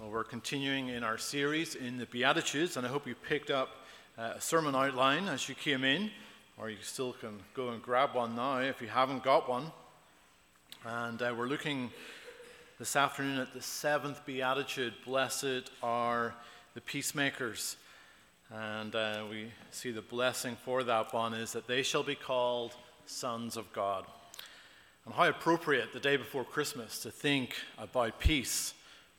Well, we're continuing in our series in the Beatitudes, and I hope you picked up uh, a sermon outline as you came in, or you still can go and grab one now if you haven't got one. And uh, we're looking this afternoon at the seventh Beatitude Blessed are the peacemakers. And uh, we see the blessing for that one is that they shall be called sons of God. And how appropriate the day before Christmas to think about peace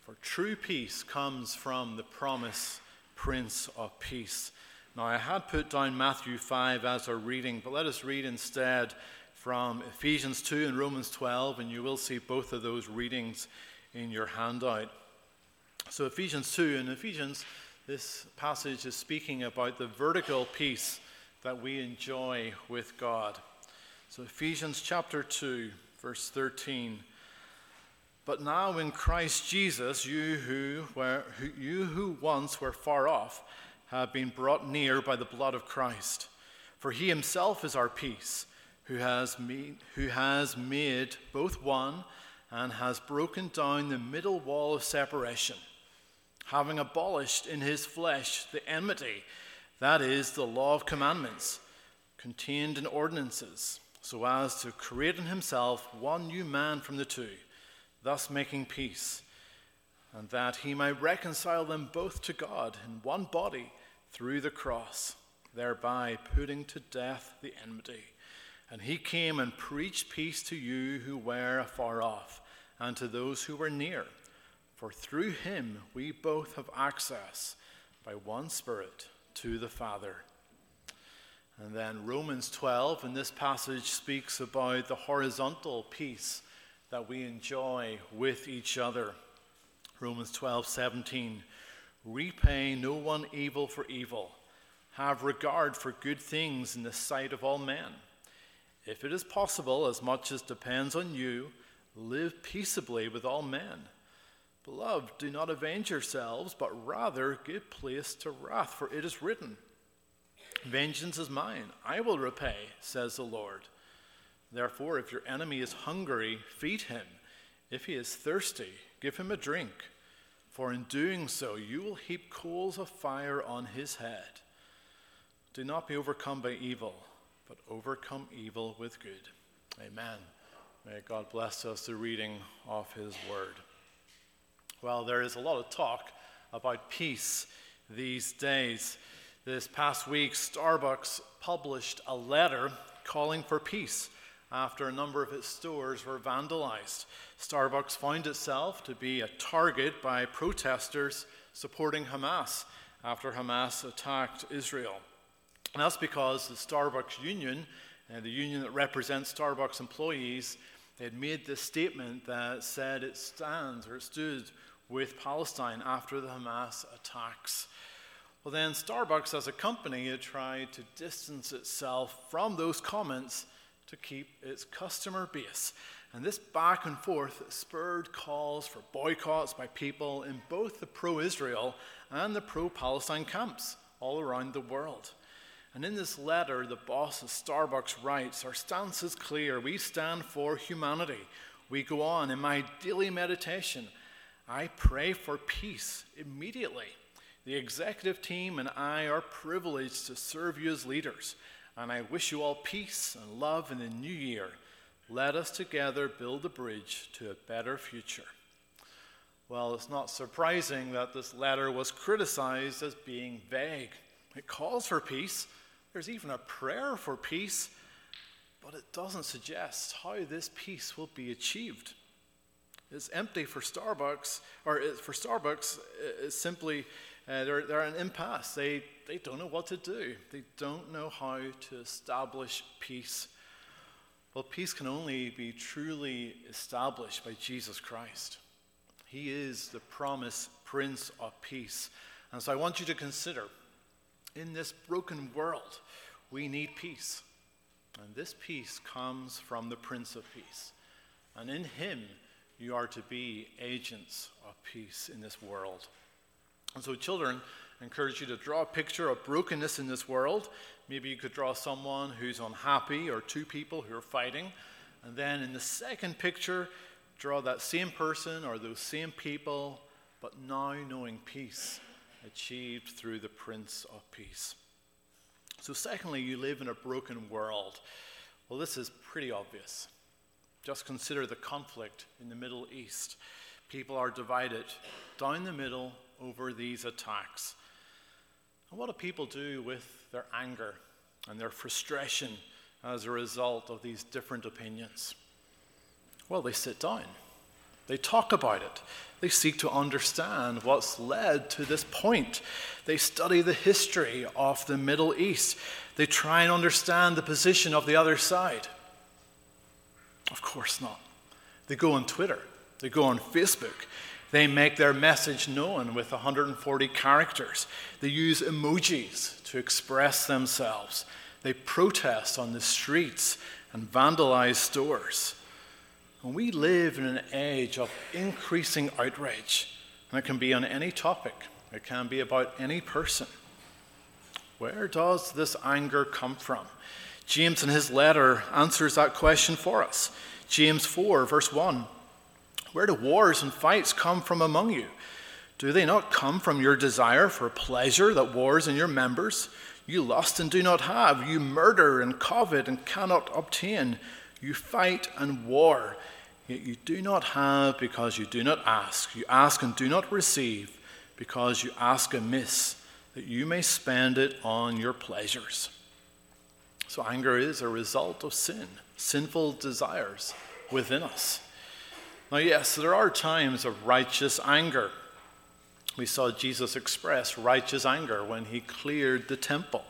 for true peace comes from the promise, Prince of Peace. Now, I had put down Matthew 5 as our reading, but let us read instead from Ephesians 2 and Romans 12, and you will see both of those readings in your handout. So, Ephesians 2, and Ephesians, this passage is speaking about the vertical peace that we enjoy with God. So, Ephesians chapter 2, verse 13. But now in Christ Jesus, you who, were, who, you who once were far off have been brought near by the blood of Christ. For he himself is our peace, who has, who has made both one and has broken down the middle wall of separation, having abolished in his flesh the enmity, that is, the law of commandments, contained in ordinances, so as to create in himself one new man from the two thus making peace, and that he might reconcile them both to God in one body through the cross, thereby putting to death the enmity. And he came and preached peace to you who were afar off, and to those who were near. For through him we both have access by one Spirit to the Father. And then Romans 12 in this passage speaks about the horizontal peace that we enjoy with each other. Romans 12, 17. Repay no one evil for evil. Have regard for good things in the sight of all men. If it is possible, as much as depends on you, live peaceably with all men. Beloved, do not avenge yourselves, but rather give place to wrath, for it is written, Vengeance is mine, I will repay, says the Lord. Therefore, if your enemy is hungry, feed him. If he is thirsty, give him a drink. For in doing so, you will heap coals of fire on his head. Do not be overcome by evil, but overcome evil with good. Amen. May God bless us the reading of his word. Well, there is a lot of talk about peace these days. This past week, Starbucks published a letter calling for peace after a number of its stores were vandalized. Starbucks found itself to be a target by protesters supporting Hamas after Hamas attacked Israel. And that's because the Starbucks union, uh, the union that represents Starbucks employees, had made this statement that said it stands or it stood with Palestine after the Hamas attacks. Well, then, Starbucks as a company had tried to distance itself from those comments to keep its customer base. And this back and forth spurred calls for boycotts by people in both the pro Israel and the pro Palestine camps all around the world. And in this letter, the boss of Starbucks writes Our stance is clear. We stand for humanity. We go on in my daily meditation. I pray for peace immediately. The executive team and I are privileged to serve you as leaders and I wish you all peace and love in the new year. Let us together build a bridge to a better future. Well, it's not surprising that this letter was criticized as being vague. It calls for peace, there's even a prayer for peace, but it doesn't suggest how this peace will be achieved. It's empty for Starbucks, or for Starbucks, it's simply uh, they're, they're an impasse. They, they don't know what to do, they don't know how to establish peace. Well, peace can only be truly established by Jesus Christ. He is the promised Prince of Peace. And so I want you to consider in this broken world, we need peace. And this peace comes from the Prince of Peace. And in him, you are to be agents of peace in this world. And so, children, I encourage you to draw a picture of brokenness in this world. Maybe you could draw someone who's unhappy or two people who are fighting. And then in the second picture, draw that same person or those same people but now knowing peace achieved through the Prince of Peace. So, secondly, you live in a broken world. Well, this is pretty obvious. Just consider the conflict in the Middle East. People are divided down the middle over these attacks. And what do people do with their anger and their frustration as a result of these different opinions? Well, they sit down, they talk about it, they seek to understand what's led to this point. They study the history of the Middle East, they try and understand the position of the other side. Of course not. They go on Twitter, they go on Facebook, they make their message known with 140 characters. They use emojis to express themselves. They protest on the streets and vandalize stores. And we live in an age of increasing outrage, and it can be on any topic, it can be about any person. Where does this anger come from? James, in his letter, answers that question for us. James 4, verse 1. Where do wars and fights come from among you? Do they not come from your desire for pleasure that wars in your members? You lust and do not have. You murder and covet and cannot obtain. You fight and war, yet you do not have because you do not ask. You ask and do not receive because you ask amiss, that you may spend it on your pleasures. So, anger is a result of sin, sinful desires within us. Now, yes, there are times of righteous anger. We saw Jesus express righteous anger when he cleared the temple.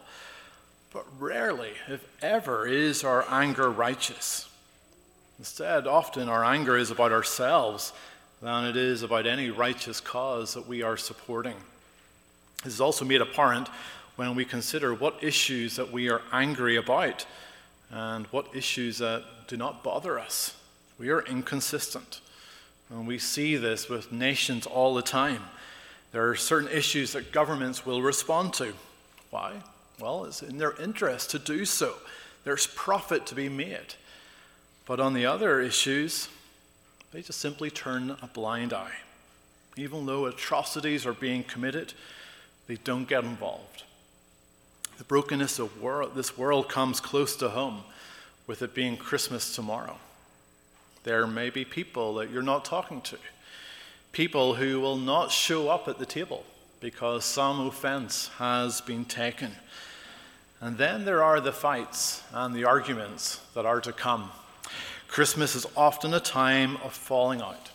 But rarely, if ever, is our anger righteous. Instead, often our anger is about ourselves than it is about any righteous cause that we are supporting. This is also made apparent when we consider what issues that we are angry about and what issues that do not bother us. We are inconsistent. And we see this with nations all the time. There are certain issues that governments will respond to. Why? Well, it's in their interest to do so. There's profit to be made. But on the other issues, they just simply turn a blind eye. Even though atrocities are being committed, they don't get involved. The brokenness of world, this world comes close to home, with it being Christmas tomorrow. There may be people that you're not talking to, people who will not show up at the table because some offense has been taken. And then there are the fights and the arguments that are to come. Christmas is often a time of falling out.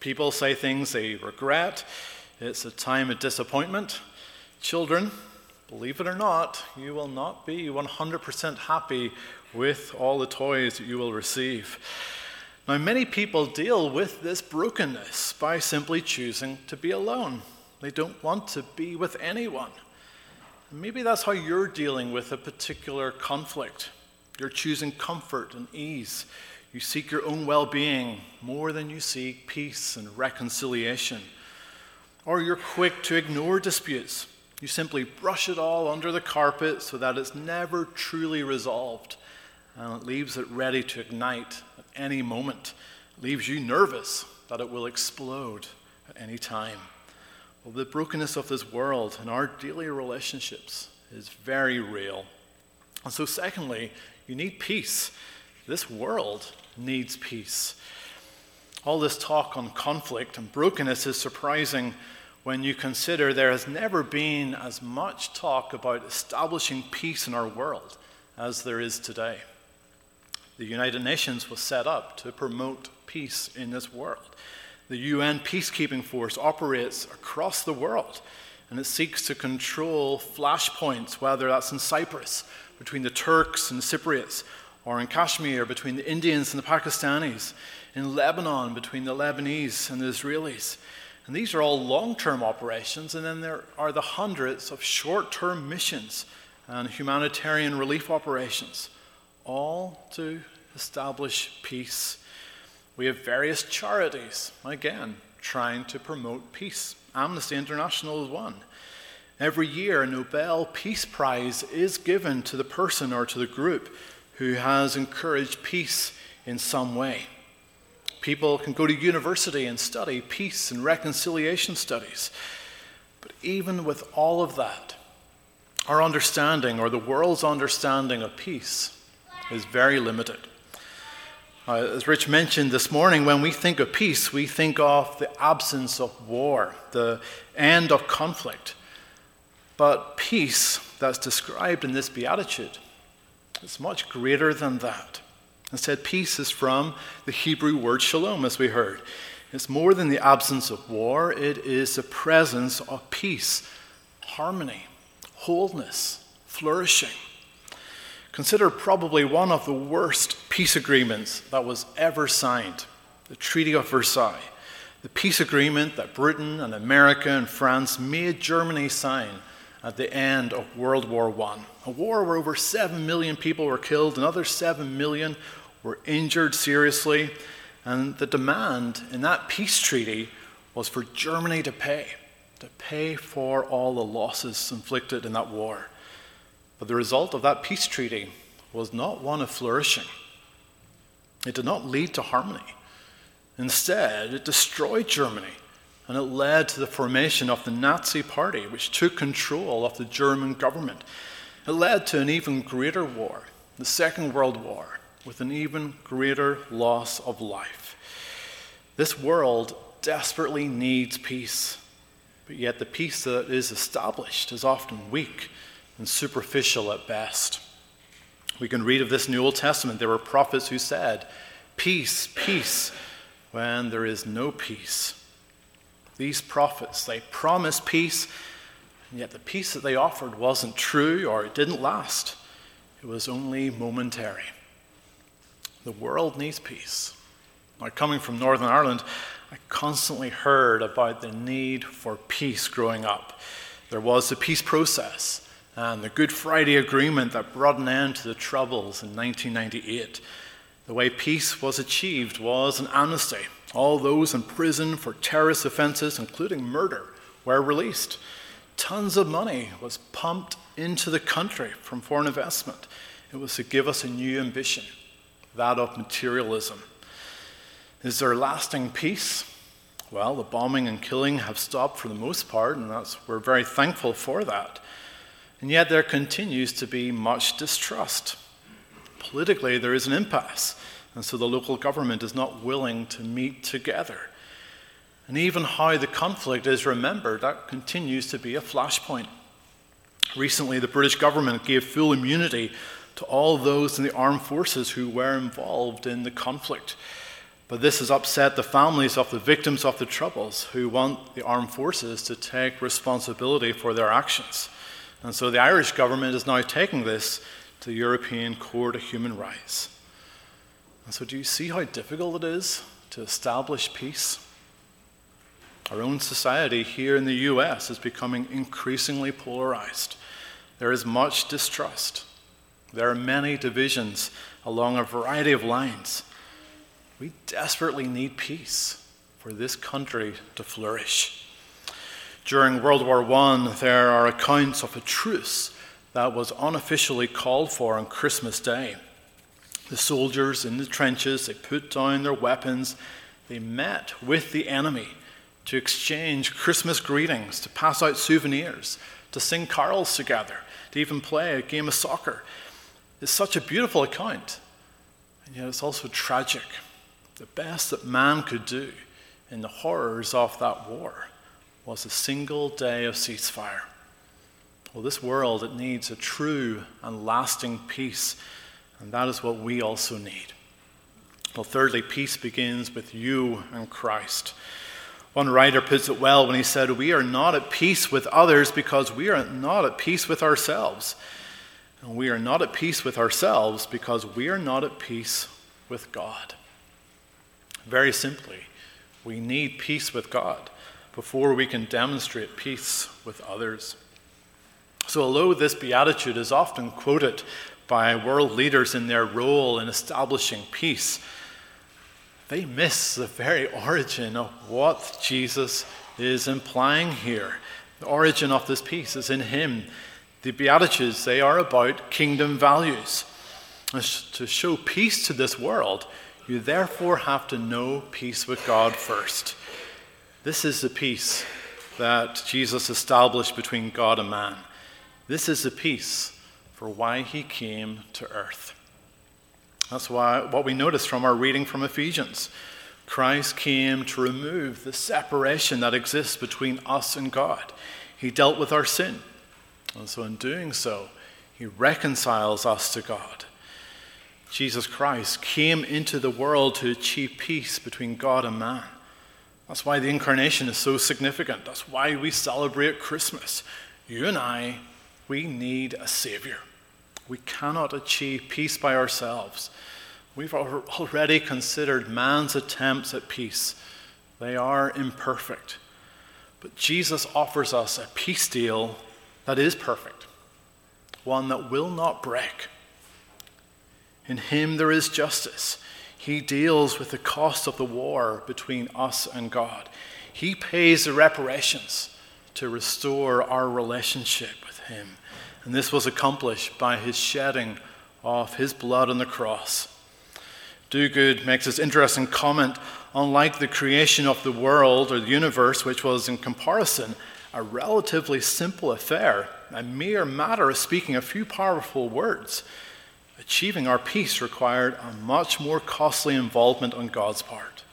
People say things they regret. It's a time of disappointment. Children, believe it or not, you will not be 100% happy with all the toys that you will receive. Now, many people deal with this brokenness by simply choosing to be alone. They don't want to be with anyone. Maybe that's how you're dealing with a particular conflict. You're choosing comfort and ease. You seek your own well being more than you seek peace and reconciliation. Or you're quick to ignore disputes you simply brush it all under the carpet so that it's never truly resolved. And it leaves it ready to ignite at any moment. It leaves you nervous that it will explode at any time. Well, the brokenness of this world and our daily relationships is very real. And so, secondly, you need peace. This world needs peace. All this talk on conflict and brokenness is surprising when you consider there has never been as much talk about establishing peace in our world as there is today. The United Nations was set up to promote peace in this world. The UN peacekeeping force operates across the world and it seeks to control flashpoints, whether that's in Cyprus between the Turks and the Cypriots, or in Kashmir between the Indians and the Pakistanis, in Lebanon between the Lebanese and the Israelis. And these are all long term operations, and then there are the hundreds of short term missions and humanitarian relief operations, all to establish peace. We have various charities, again, trying to promote peace. Amnesty International is one. Every year, a Nobel Peace Prize is given to the person or to the group who has encouraged peace in some way. People can go to university and study peace and reconciliation studies. But even with all of that, our understanding, or the world's understanding of peace, is very limited. Uh, as Rich mentioned this morning, when we think of peace, we think of the absence of war, the end of conflict. But peace that's described in this beatitude is much greater than that. Instead, peace is from the Hebrew word shalom, as we heard. It's more than the absence of war, it is the presence of peace, harmony, wholeness, flourishing. Consider probably one of the worst peace agreements that was ever signed the Treaty of Versailles. The peace agreement that Britain and America and France made Germany sign at the end of World War I. A war where over 7 million people were killed, another 7 million were injured seriously, and the demand in that peace treaty was for Germany to pay, to pay for all the losses inflicted in that war. But the result of that peace treaty was not one of flourishing. It did not lead to harmony. Instead, it destroyed Germany and it led to the formation of the Nazi Party, which took control of the German government. It led to an even greater war, the Second World War, with an even greater loss of life. This world desperately needs peace, but yet the peace that is established is often weak and superficial at best. We can read of this in the Old Testament. There were prophets who said, Peace, peace, when there is no peace. These prophets, they promised peace, and yet the peace that they offered wasn't true or it didn't last. It was only momentary. The world needs peace. Now, coming from Northern Ireland, I constantly heard about the need for peace growing up. There was the peace process and the Good Friday Agreement that brought an end to the Troubles in 1998. The way peace was achieved was an amnesty all those in prison for terrorist offenses, including murder, were released. Tons of money was pumped into the country from foreign investment. It was to give us a new ambition, that of materialism. Is there lasting peace? Well, the bombing and killing have stopped for the most part, and that's, we're very thankful for that. And yet, there continues to be much distrust. Politically, there is an impasse. And so the local government is not willing to meet together. And even how the conflict is remembered, that continues to be a flashpoint. Recently, the British government gave full immunity to all those in the armed forces who were involved in the conflict. But this has upset the families of the victims of the Troubles who want the armed forces to take responsibility for their actions. And so the Irish government is now taking this to the European Court of Human Rights. And so, do you see how difficult it is to establish peace? Our own society here in the US is becoming increasingly polarized. There is much distrust. There are many divisions along a variety of lines. We desperately need peace for this country to flourish. During World War I, there are accounts of a truce that was unofficially called for on Christmas Day. The soldiers in the trenches, they put down their weapons, they met with the enemy to exchange Christmas greetings, to pass out souvenirs, to sing carols together, to even play a game of soccer. It's such a beautiful account, and yet it's also tragic. The best that man could do in the horrors of that war was a single day of ceasefire. Well, this world, it needs a true and lasting peace and that is what we also need. Well, thirdly, peace begins with you and Christ. One writer puts it well when he said, We are not at peace with others because we are not at peace with ourselves. And we are not at peace with ourselves because we are not at peace with God. Very simply, we need peace with God before we can demonstrate peace with others. So, although this beatitude is often quoted by world leaders in their role in establishing peace, they miss the very origin of what Jesus is implying here. The origin of this peace is in Him. The Beatitudes, they are about kingdom values. To show peace to this world, You therefore have to know peace with God first. This is the peace that Jesus established between God and man. This is the peace for why he came to earth. That's why, what we notice from our reading from Ephesians. Christ came to remove the separation that exists between us and God. He dealt with our sin. And so, in doing so, he reconciles us to God. Jesus Christ came into the world to achieve peace between God and man. That's why the incarnation is so significant. That's why we celebrate Christmas. You and I, we need a Savior. We cannot achieve peace by ourselves. We've already considered man's attempts at peace, they are imperfect. But Jesus offers us a peace deal that is perfect, one that will not break. In him there is justice. He deals with the cost of the war between us and God. He pays the reparations to restore our relationship with Him. And this was accomplished by His shedding of His blood on the cross. Duguid makes this interesting comment unlike the creation of the world or the universe, which was in comparison a relatively simple affair, a mere matter of speaking a few powerful words achieving our peace required a much more costly involvement on God's part.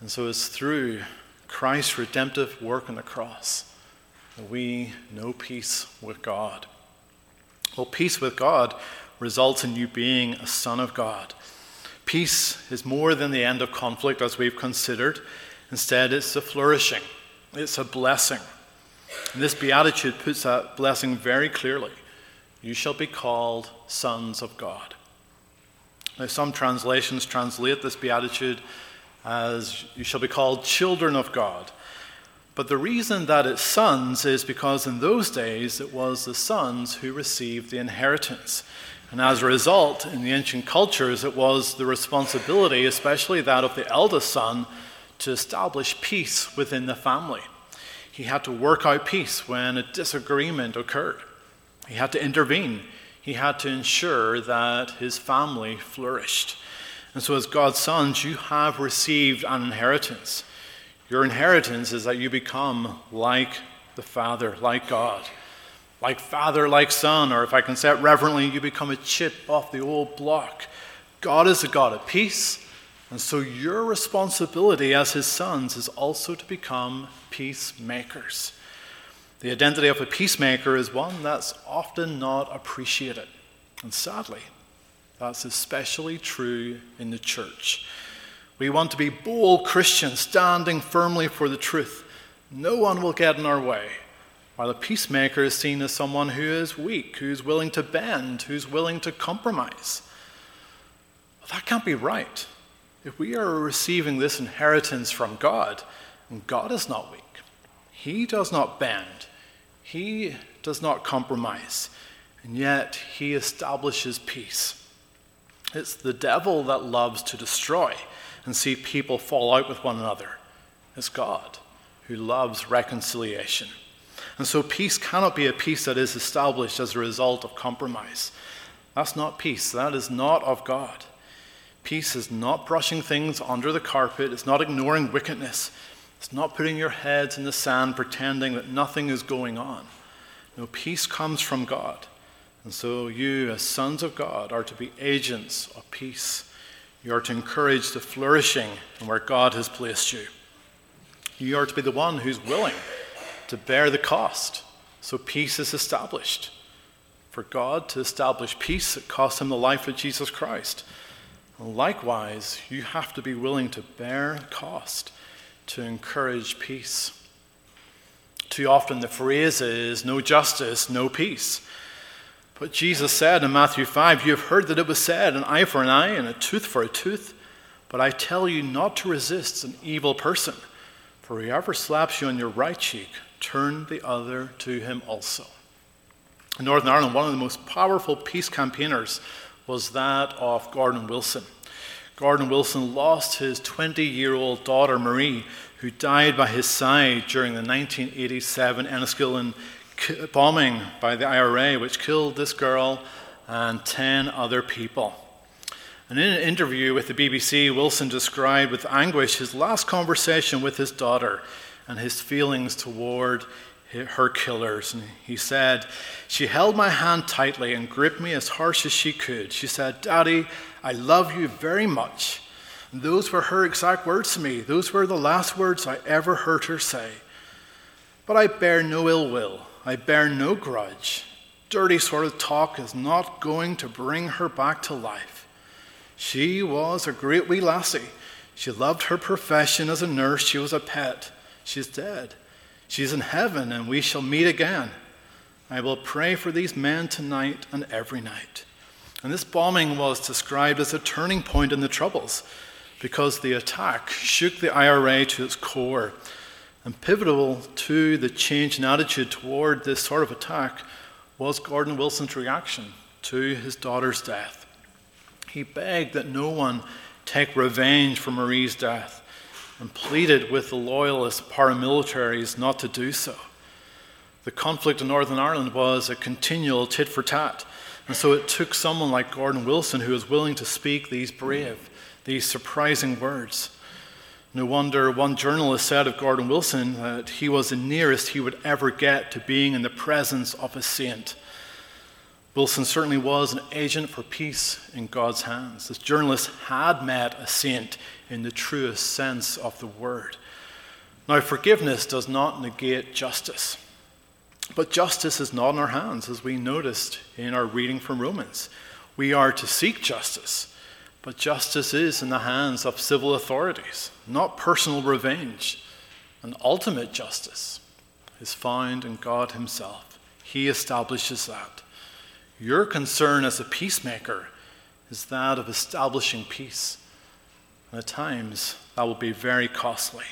And so it's through Christ's redemptive work on the cross that we know peace with God. Well, peace with God results in you being a son of God. Peace is more than the end of conflict, as we've considered. Instead, it's a flourishing, it's a blessing. And this beatitude puts that blessing very clearly. You shall be called sons of God. Now, some translations translate this beatitude as you shall be called children of God. But the reason that it's sons is because in those days it was the sons who received the inheritance. And as a result, in the ancient cultures, it was the responsibility, especially that of the eldest son, to establish peace within the family. He had to work out peace when a disagreement occurred. He had to intervene. He had to ensure that his family flourished. And so, as God's sons, you have received an inheritance. Your inheritance is that you become like the Father, like God. Like Father, like Son, or if I can say it reverently, you become a chip off the old block. God is a God of peace, and so your responsibility as His sons is also to become peacemakers. The identity of a peacemaker is one that's often not appreciated. And sadly, that's especially true in the church. We want to be bold Christians standing firmly for the truth. No one will get in our way. While a peacemaker is seen as someone who is weak, who's willing to bend, who's willing to compromise. But that can't be right. If we are receiving this inheritance from God, and God is not weak, He does not bend, he does not compromise, and yet he establishes peace. It's the devil that loves to destroy and see people fall out with one another. It's God who loves reconciliation. And so peace cannot be a peace that is established as a result of compromise. That's not peace. That is not of God. Peace is not brushing things under the carpet, it's not ignoring wickedness, it's not putting your heads in the sand pretending that nothing is going on. No, peace comes from God. And so you, as sons of God, are to be agents of peace. You are to encourage the flourishing in where God has placed you. You are to be the one who's willing to bear the cost so peace is established. For God to establish peace, it cost him the life of Jesus Christ. And likewise, you have to be willing to bear cost to encourage peace. Too often the phrase is no justice, no peace. But Jesus said in Matthew 5, You have heard that it was said, an eye for an eye and a tooth for a tooth. But I tell you not to resist an evil person. For whoever slaps you on your right cheek, turn the other to him also. In Northern Ireland, one of the most powerful peace campaigners was that of Gordon Wilson. Gordon Wilson lost his 20 year old daughter Marie, who died by his side during the 1987 Enniskillen bombing by the IRA, which killed this girl and 10 other people. And in an interview with the BBC, Wilson described with anguish his last conversation with his daughter and his feelings toward her killers. And he said, She held my hand tightly and gripped me as harsh as she could. She said, Daddy, I love you very much. And those were her exact words to me. Those were the last words I ever heard her say. But I bear no ill will, I bear no grudge. Dirty sort of talk is not going to bring her back to life. She was a great wee lassie. She loved her profession as a nurse. She was a pet. She's dead. She's in heaven, and we shall meet again. I will pray for these men tonight and every night. And this bombing was described as a turning point in the Troubles because the attack shook the IRA to its core. And pivotal to the change in attitude toward this sort of attack was Gordon Wilson's reaction to his daughter's death. He begged that no one take revenge for Marie's death and pleaded with the loyalist paramilitaries not to do so. The conflict in Northern Ireland was a continual tit for tat, and so it took someone like Gordon Wilson who was willing to speak these brave, these surprising words. No wonder one journalist said of Gordon Wilson that he was the nearest he would ever get to being in the presence of a saint. Wilson certainly was an agent for peace in God's hands. This journalist had met a saint in the truest sense of the word. Now, forgiveness does not negate justice, but justice is not in our hands, as we noticed in our reading from Romans. We are to seek justice, but justice is in the hands of civil authorities, not personal revenge. And ultimate justice is found in God Himself. He establishes that. Your concern as a peacemaker is that of establishing peace. And at times, that will be very costly.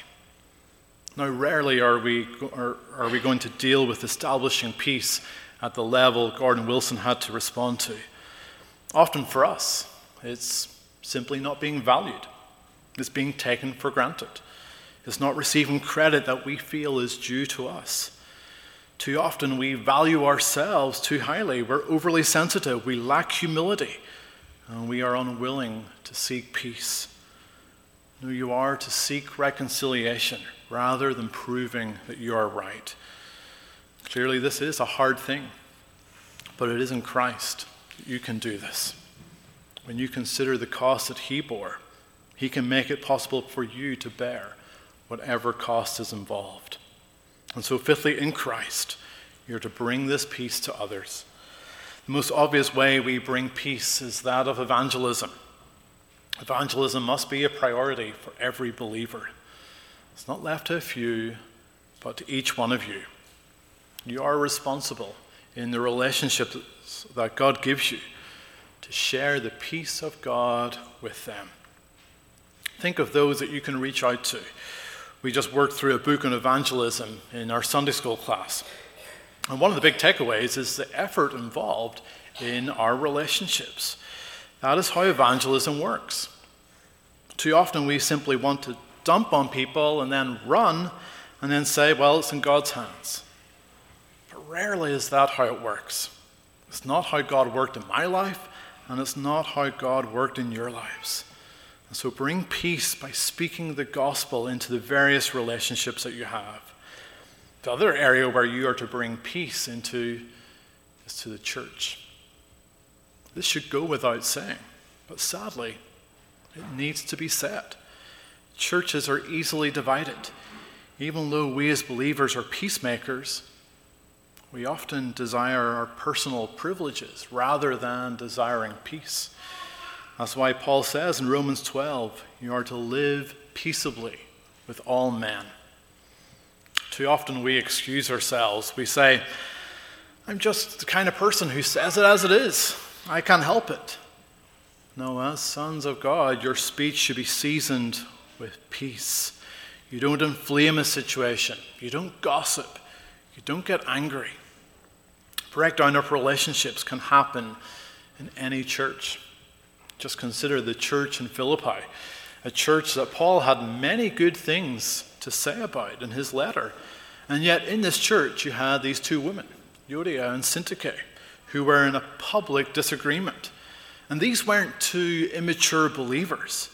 Now, rarely are we, are, are we going to deal with establishing peace at the level Gordon Wilson had to respond to. Often for us, it's simply not being valued, it's being taken for granted, it's not receiving credit that we feel is due to us. Too often we value ourselves too highly, we're overly sensitive, we lack humility, and we are unwilling to seek peace. You are to seek reconciliation rather than proving that you are right. Clearly, this is a hard thing, but it is in Christ that you can do this. When you consider the cost that He bore, He can make it possible for you to bear whatever cost is involved. And so, fifthly, in Christ, you're to bring this peace to others. The most obvious way we bring peace is that of evangelism. Evangelism must be a priority for every believer. It's not left to a few, but to each one of you. You are responsible in the relationships that God gives you to share the peace of God with them. Think of those that you can reach out to. We just worked through a book on evangelism in our Sunday school class. And one of the big takeaways is the effort involved in our relationships. That is how evangelism works. Too often we simply want to dump on people and then run and then say, well, it's in God's hands. But rarely is that how it works. It's not how God worked in my life, and it's not how God worked in your lives. And so bring peace by speaking the gospel into the various relationships that you have. The other area where you are to bring peace into is to the church. This should go without saying, but sadly, it needs to be said. Churches are easily divided. Even though we as believers are peacemakers, we often desire our personal privileges rather than desiring peace. That's why Paul says in Romans 12, you are to live peaceably with all men. Too often we excuse ourselves. We say, I'm just the kind of person who says it as it is. I can't help it. No, as sons of God, your speech should be seasoned with peace. You don't inflame a situation, you don't gossip, you don't get angry. Breakdown of relationships can happen in any church. Just consider the church in Philippi, a church that Paul had many good things to say about in his letter. And yet, in this church, you had these two women, Euodia and Syntyche, who were in a public disagreement. And these weren't two immature believers.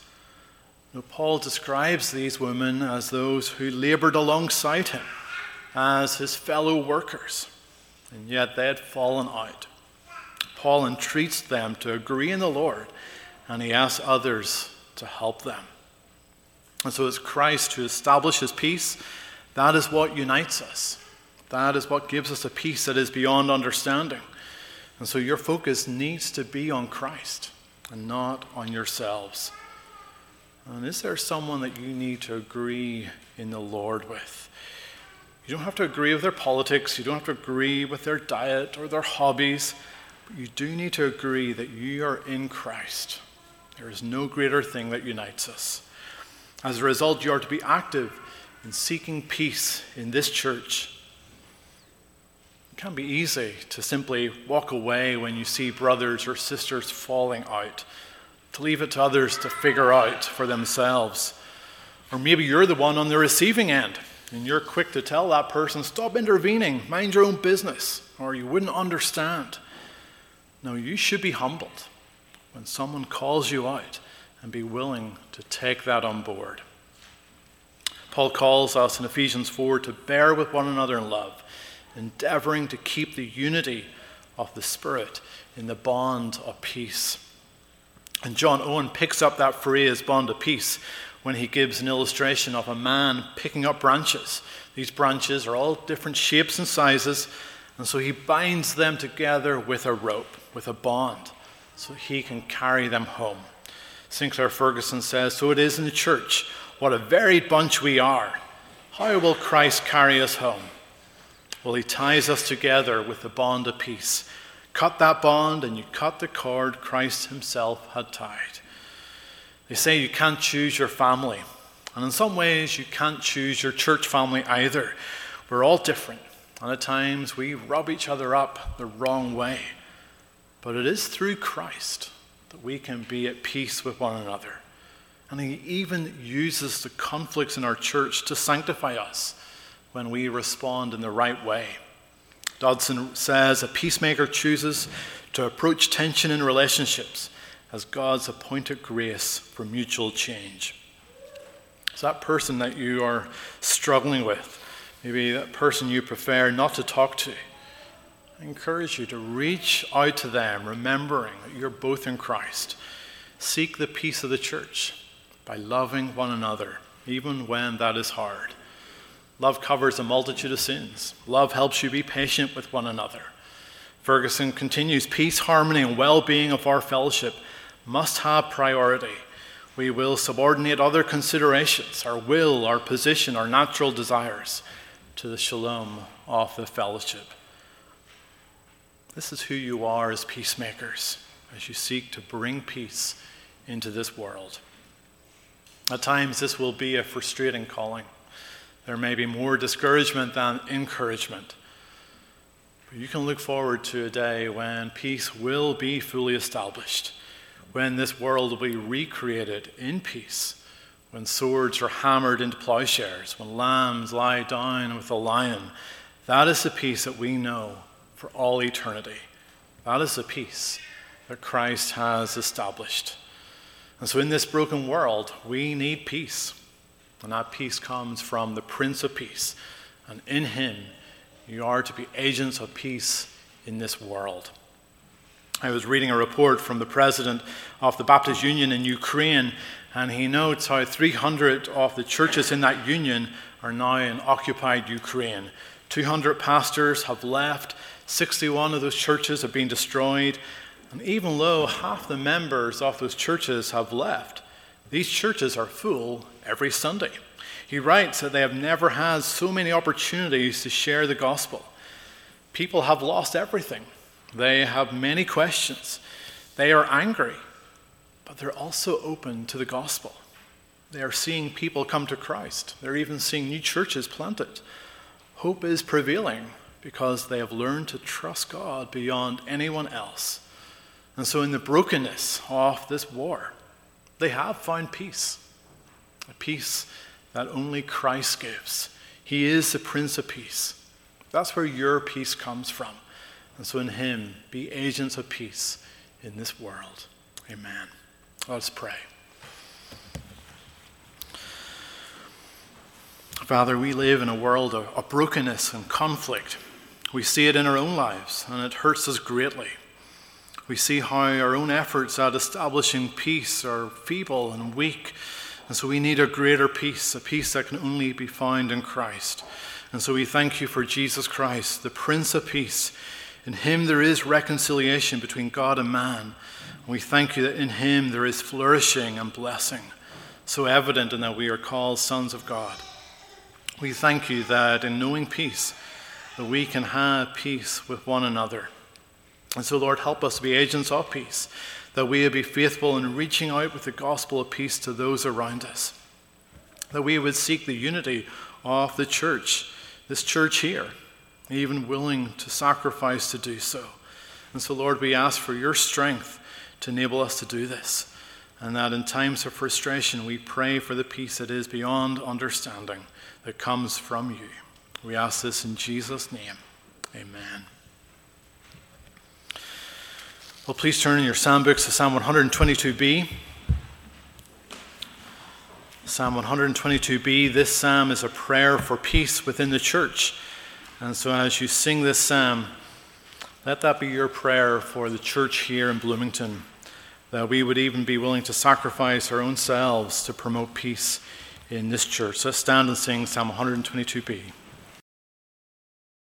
No, Paul describes these women as those who labored alongside him, as his fellow workers, and yet they had fallen out. Paul entreats them to agree in the Lord, and he asks others to help them. And so it's Christ who establishes peace. That is what unites us. That is what gives us a peace that is beyond understanding. And so your focus needs to be on Christ and not on yourselves. And is there someone that you need to agree in the Lord with? You don't have to agree with their politics, you don't have to agree with their diet or their hobbies, but you do need to agree that you are in Christ. There is no greater thing that unites us. As a result, you are to be active in seeking peace in this church it can be easy to simply walk away when you see brothers or sisters falling out, to leave it to others to figure out for themselves. Or maybe you're the one on the receiving end and you're quick to tell that person, stop intervening, mind your own business, or you wouldn't understand. No, you should be humbled when someone calls you out and be willing to take that on board. Paul calls us in Ephesians 4 to bear with one another in love endeavoring to keep the unity of the Spirit in the bond of peace. And John Owen picks up that phrase, bond of peace, when he gives an illustration of a man picking up branches. These branches are all different shapes and sizes, and so he binds them together with a rope, with a bond, so he can carry them home. Sinclair Ferguson says, So it is in the church. What a varied bunch we are. How will Christ carry us home? Well, he ties us together with the bond of peace. Cut that bond, and you cut the cord Christ himself had tied. They say you can't choose your family. And in some ways, you can't choose your church family either. We're all different. And at times, we rub each other up the wrong way. But it is through Christ that we can be at peace with one another. And He even uses the conflicts in our church to sanctify us when we respond in the right way. Dodson says a peacemaker chooses to approach tension in relationships as God's appointed grace for mutual change. Is that person that you are struggling with, maybe that person you prefer not to talk to, I encourage you to reach out to them, remembering that you're both in Christ. Seek the peace of the church by loving one another, even when that is hard. Love covers a multitude of sins. Love helps you be patient with one another. Ferguson continues peace, harmony, and well being of our fellowship must have priority. We will subordinate other considerations, our will, our position, our natural desires, to the shalom of the fellowship. This is who you are as peacemakers as you seek to bring peace into this world. At times, this will be a frustrating calling. There may be more discouragement than encouragement. But you can look forward to a day when peace will be fully established, when this world will be recreated in peace, when swords are hammered into plowshares, when lambs lie down with the lion. That is the peace that we know for all eternity. That is the peace that Christ has established. And so, in this broken world, we need peace. And that peace comes from the Prince of Peace. And in him, you are to be agents of peace in this world. I was reading a report from the president of the Baptist Union in Ukraine, and he notes how 300 of the churches in that union are now in occupied Ukraine. 200 pastors have left, 61 of those churches have been destroyed, and even though half the members of those churches have left, these churches are full every Sunday. He writes that they have never had so many opportunities to share the gospel. People have lost everything. They have many questions. They are angry, but they're also open to the gospel. They are seeing people come to Christ. They're even seeing new churches planted. Hope is prevailing because they have learned to trust God beyond anyone else. And so, in the brokenness of this war, they have found peace a peace that only Christ gives. He is the Prince of Peace. That's where your peace comes from. And so, in Him, be agents of peace in this world. Amen. Let us pray. Father, we live in a world of, of brokenness and conflict. We see it in our own lives, and it hurts us greatly. We see how our own efforts at establishing peace are feeble and weak, and so we need a greater peace, a peace that can only be found in Christ. And so we thank you for Jesus Christ, the Prince of Peace. In him there is reconciliation between God and man. We thank you that in him there is flourishing and blessing, so evident in that we are called sons of God. We thank you that in knowing peace, that we can have peace with one another. And so, Lord, help us to be agents of peace, that we would be faithful in reaching out with the gospel of peace to those around us, that we would seek the unity of the church, this church here, even willing to sacrifice to do so. And so, Lord, we ask for your strength to enable us to do this. And that in times of frustration, we pray for the peace that is beyond understanding that comes from you. We ask this in Jesus' name. Amen. Well, please turn in your psalm books to Psalm 122b. Psalm 122b, this psalm is a prayer for peace within the church. And so as you sing this psalm, let that be your prayer for the church here in Bloomington, that we would even be willing to sacrifice our own selves to promote peace in this church. Let's stand and sing Psalm 122b.